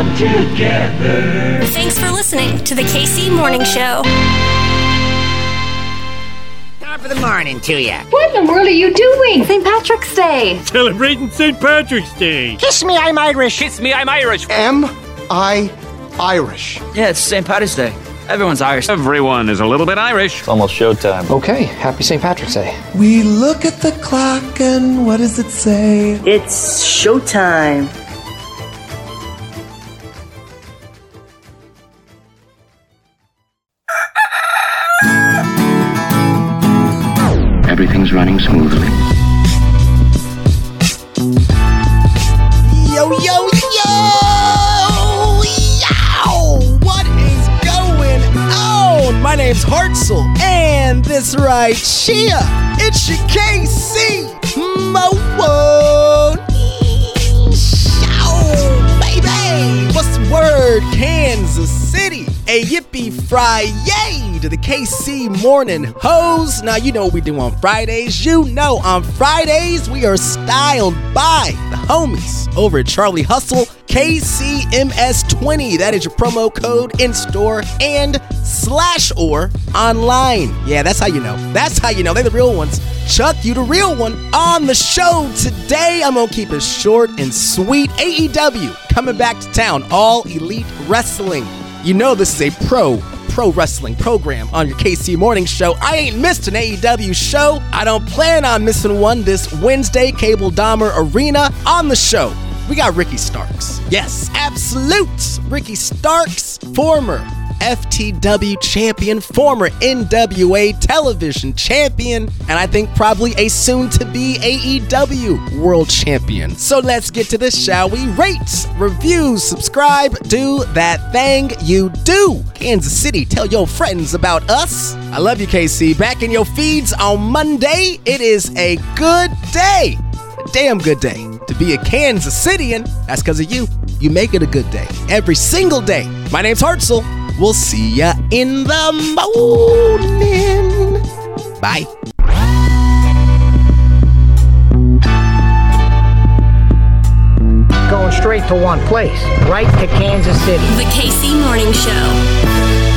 come together. Thanks for listening to the KC Morning Show. Time for the morning to you. What in the world are you doing? St. Patrick's Day. Celebrating St. Patrick's Day. Kiss me, I'm Irish. Kiss me, I'm Irish. Am I Irish? Yeah, it's St. Patrick's Day. Everyone's Irish. Everyone is a little bit Irish. It's almost showtime. Okay, happy St. Patrick's Day. We look at the clock and what does it say? It's showtime. Smoothly. Yo, yo, yo! Yo! What is going on? My name's Hartzell, and this right here, it's your KC Mo Show, baby! What's the word, Kansas City? A yippee fry yay to the KC Morning Show. Now, you know what we do on Fridays. You know, on Fridays, we are styled by the homies over at Charlie Hustle. KCMS20. That is your promo code in store and slash or online. Yeah, that's how you know. That's how you know. They're the real ones. Chuck, you the real one. On the show today, I'm going to keep it short and sweet. AEW coming back to town. All Elite Wrestling. You know this is a pro pro wrestling program on your KC Morning Show. I ain't missed an AEW show. I don't plan on missing one this Wednesday, Cable Dahmer Arena. On the show, we got Ricky Starks. Yes, absolute Ricky Starks, former FTW champion, former NWA television champion, and I think probably a soon to be AEW world champion. So let's get to this, shall we? Rate, review, subscribe, do that thing you do. Kansas City, tell your friends about us. I love you, KC. Back in your feeds on Monday. It is a good day. A damn good day to be a Kansas Citian. That's because of you. You make it a good day every single day. My name's Hartzell. We'll see ya in the morning. Bye. Going straight to one place, right to Kansas City. The KC Morning Show.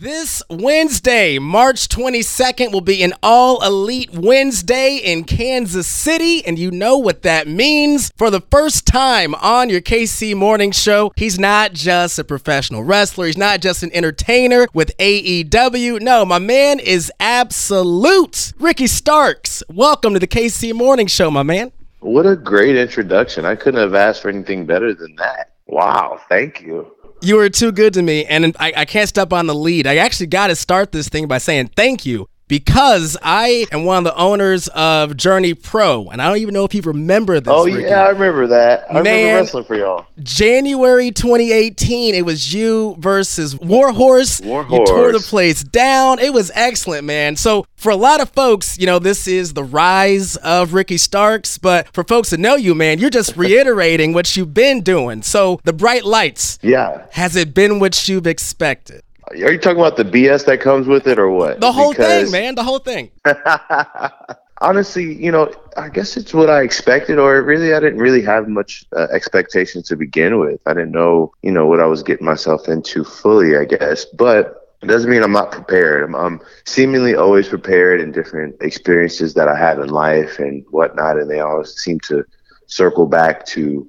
This Wednesday, March 22nd, will be an all elite Wednesday in Kansas City, and you know what that means. For the first time on your KC Morning Show, he's not just a professional wrestler, he's not just an entertainer with AEW. No, my man is absolute. Ricky Starks, welcome to the KC Morning Show, my man. What a great introduction. I couldn't have asked for anything better than that. Wow, thank you. You were too good to me, and I, I can't step on the lead. I actually got to start this thing by saying thank you because I am one of the owners of Journey Pro, and I don't even know if you remember this. Oh Ricky. yeah, I remember that. I Man, remember wrestling for y'all. January 2018, it was you versus Warhorse. Warhorse. You tore the place down. It was excellent, man. So for a lot of folks, you know, this is the rise of Ricky Starks, but for folks that know you, man, you're just reiterating what you've been doing. So the bright lights. Yeah. Has it been what you've expected? Are you talking about the BS that comes with it or what? The whole Because- thing, man. The whole thing. Honestly, you know, I guess it's what I expected, or really, I didn't really have much uh, expectations to begin with. I didn't know, you know, what I was getting myself into fully, I guess. But it doesn't mean I'm not prepared. I'm, I'm seemingly always prepared in different experiences that I have in life and whatnot, and they always seem to circle back to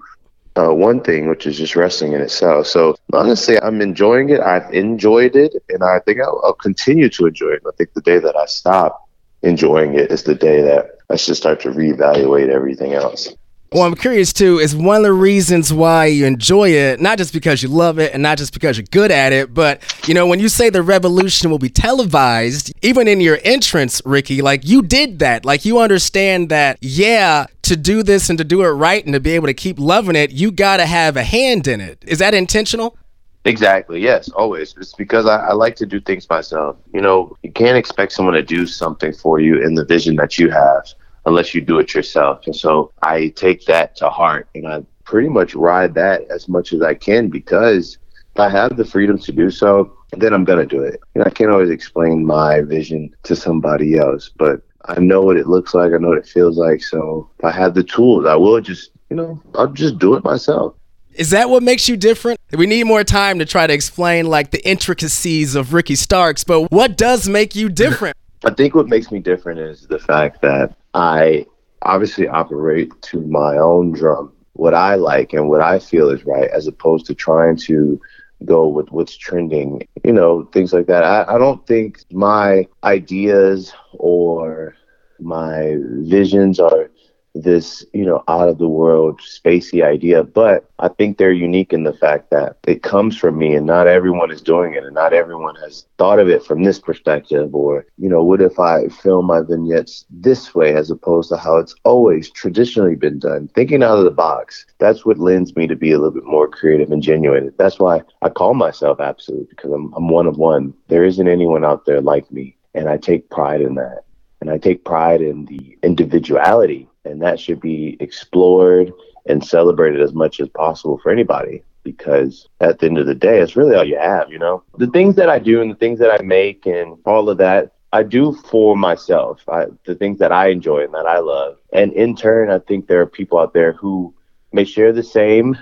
uh, one thing, which is just wrestling in itself. So honestly, I'm enjoying it. I've enjoyed it, and I think I'll, I'll continue to enjoy it. I think the day that I stop enjoying it is the day that I should start to reevaluate everything else. Well, I'm curious too. Is one of the reasons why you enjoy it, not just because you love it and not just because you're good at it, but you know, when you say the revolution will be televised, even in your entrance, Ricky, like you did that. Like you understand that, yeah, to do this and to do it right and to be able to keep loving it, you got to have a hand in it. Is that intentional? Exactly. Yes, always. It's because I, I like to do things myself. You know, you can't expect someone to do something for you in the vision that you have unless you do it yourself. And so I take that to heart and I pretty much ride that as much as I can because if I have the freedom to do so, then I'm going to do it. And I can't always explain my vision to somebody else, but I know what it looks like. I know what it feels like. So if I have the tools, I will just you know, I'll just do it myself. Is that what makes you different? We need more time to try to explain like the intricacies of Ricky Starks, but what does make you different? I think what makes me different is the fact that I obviously operate to my own drum, what I like and what I feel is right, as opposed to trying to go with what's trending, you know, things like that. I, I don't think my ideas or my visions are this, you know, out of the world spacey idea, but I think they're unique in the fact that it comes from me and not everyone is doing it and not everyone has thought of it from this perspective or, you know, what if I film my vignettes this way as opposed to how it's always traditionally been done, thinking out of the box. That's what lends me to be a little bit more creative and genuine. That's why I call myself absolute because I'm, I'm one of one. There isn't anyone out there like me. And I take pride in that. And I take pride in the individuality and that should be explored and celebrated as much as possible for anybody because at the end of the day it's really all you have you know? The things that i do and the things that i make and all of that i do for myself. I, the things that i enjoy and that i love. And in turn i think there are people out there who may share the same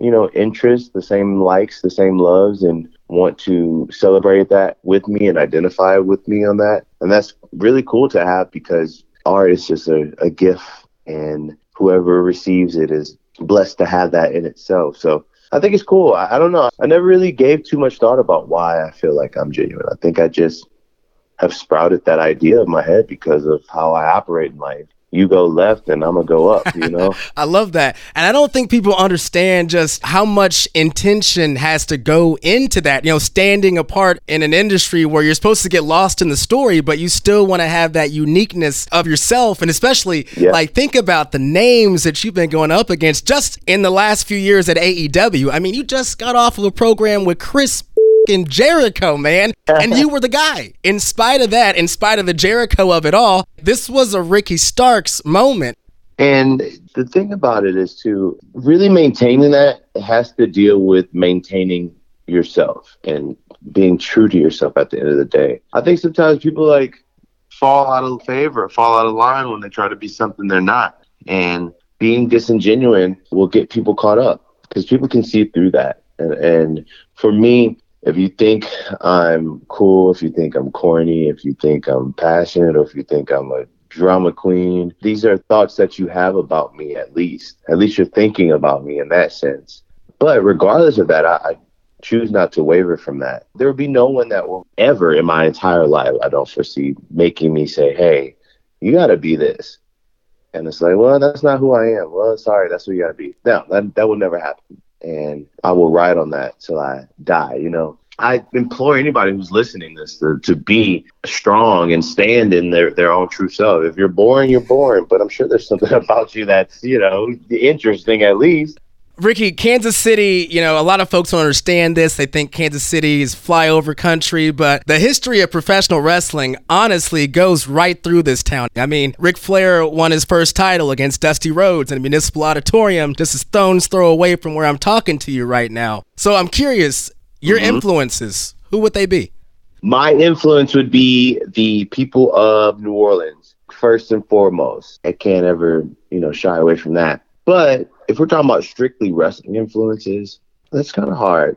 you know interests the same likes the same loves and want to celebrate that with me and identify with me on that. And that's really cool to have because art is just a, a gift and whoever receives it is blessed to have that in itself. So I think it's cool. I, I, don't know. I never really gave too much thought about why I feel like I'm genuine. I think I just have sprouted that idea in my head because of how I operate in life you go left and I'm gonna go up, you know? I love that. And I don't think people understand just how much intention has to go into that, you know, standing apart in an industry where you're supposed to get lost in the story, but you still want to have that uniqueness of yourself. And especially, yeah. like, think about the names that you've been going up against just in the last few years at AEW. I mean, you just got off of a program with Chris Jericho, man. And you were the guy. In spite of that, in spite of the Jericho of it all, this was a Ricky Starks moment. And the thing about it is to really maintaining that has to deal with maintaining yourself and being true to yourself at the end of the day. I think sometimes people like fall out of favor, fall out of line when they try to be something they're not. And being disingenuous will get people caught up because people can see through that. And, and for me, if you think I'm cool, if you think I'm corny, if you think I'm passionate, or if you think I'm a drama queen, these are thoughts that you have about me at least. At least you're thinking about me in that sense. But regardless of that, I, I choose not to waver from that. There will be no one that will ever in my entire life, I don't foresee making me say, hey, you got to be this. And it's like, well, that's not who I am. Well, sorry, that's who you got to be. No, that, that will never happen and I will ride on that till I die, you know. I implore anybody who's listening this to, to be strong and stand in their, their own true self. If you're boring, you're boring, but I'm sure there's something about you that's, you know, interesting at least. Ricky, Kansas City, you know, a lot of folks don't understand this. They think Kansas City is flyover country, but the history of professional wrestling honestly goes right through this town. I mean, Ric Flair won his first title against Dusty Rhodes in a municipal auditorium just a stone's throw away from where I'm talking to you right now. So I'm curious, your mm-hmm. influences, who would they be? My influence would be the people of New Orleans, first and foremost. I can't ever, you know, shy away from that. But if we're talking about strictly wrestling influences, that's kind of hard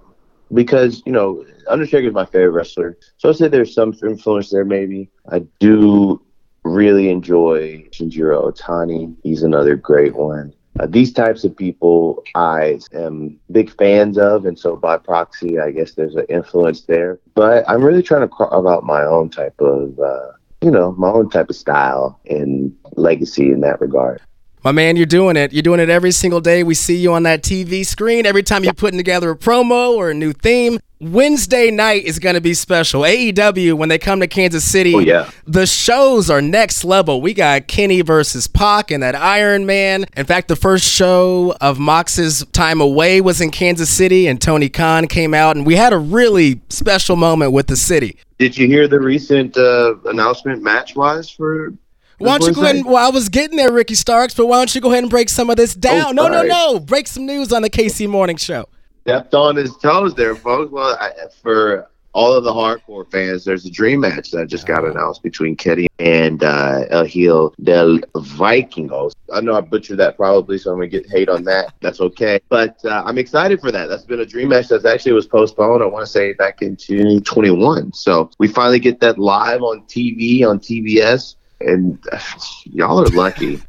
because you know Undertaker is my favorite wrestler. So I'd say there's some influence there. Maybe I do really enjoy Shinjiro Otani. He's another great one. Uh, these types of people I am big fans of, and so by proxy, I guess there's an influence there. But I'm really trying to carve out my own type of, uh, you know, my own type of style and legacy in that regard. My man, you're doing it. You're doing it every single day. We see you on that TV screen every time you're putting together a promo or a new theme. Wednesday night is going to be special. AEW, when they come to Kansas City, oh, yeah. the shows are next level. We got Kenny versus Pac and that Iron Man. In fact, the first show of Mox's time away was in Kansas City, and Tony Khan came out, and we had a really special moment with the city. Did you hear the recent uh, announcement match wise for why don't you go ahead and, well, I was getting there, Ricky Starks, but why don't you go ahead and break some of this down? Oh, no, no, no. Break some news on the KC Morning Show. Stepped on his toes there, folks. Well, I, for all of the hardcore fans, there's a dream match that just got announced between Kenny and uh, El Hijo del Vikingos. I know I butchered that probably, so I'm gonna get hate on that. That's okay, but uh, I'm excited for that. That's been a dream match that actually was postponed. I want to say back in 2021. So we finally get that live on TV on TBS, and uh, y'all are lucky.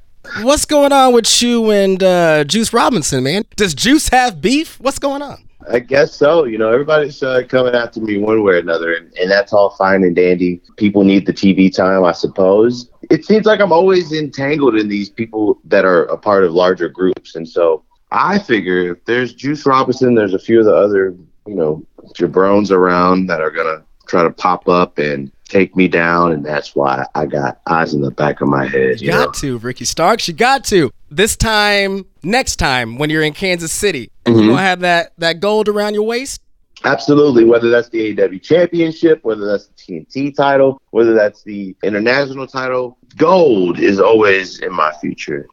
What's going on with you and uh, Juice Robinson, man? Does Juice have beef? What's going on? I guess so. You know, everybody's uh, coming after me one way or another, and, and that's all fine and dandy. People need the TV time, I suppose. It seems like I'm always entangled in these people that are a part of larger groups, and so I figure if there's Juice Robinson, there's a few of the other, you know, jabrones around that are gonna try to pop up and take me down, and that's why I got eyes in the back of my head. You, you got know? to, Ricky Starks. You got to. This time, next time, when you're in Kansas City, mm-hmm. you gonna have that that gold around your waist. Absolutely. Whether that's the AEW Championship, whether that's the TNT title, whether that's the international title, gold is always in my future.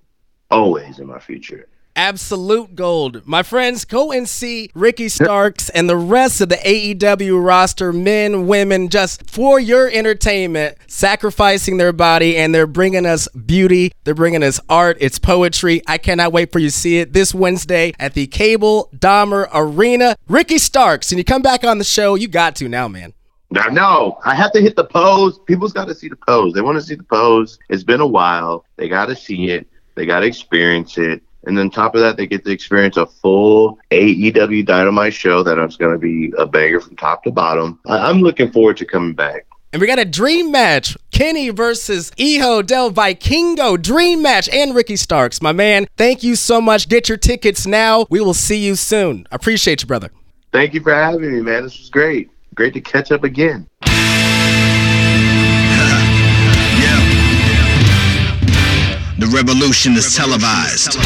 Always in my future absolute gold. My friends, go and see Ricky Starks and the rest of the AEW roster, men, women, just for your entertainment, sacrificing their body and they're bringing us beauty. They're bringing us art. It's poetry. I cannot wait for you to see it this Wednesday at the Cable Dahmer Arena. Ricky Starks, and you come back on the show, you got to now, man. No, I have to hit the pose. People's got to see the pose. They want to see the pose. It's been a while. They got to see it. They got to experience it. And then top of that, they get to experience a full AEW Dynamite show that is going to be a banger from top to bottom. I- am looking forward to coming back. And we got a dream match. Kenny versus Hijo del Vikingo. Dream match. And Ricky Starks. My man, thank you so much. Get your tickets now. We will see you soon. Appreciate you, brother. Thank you for having me, man. This was great. Great to catch up again. Revolution is televised.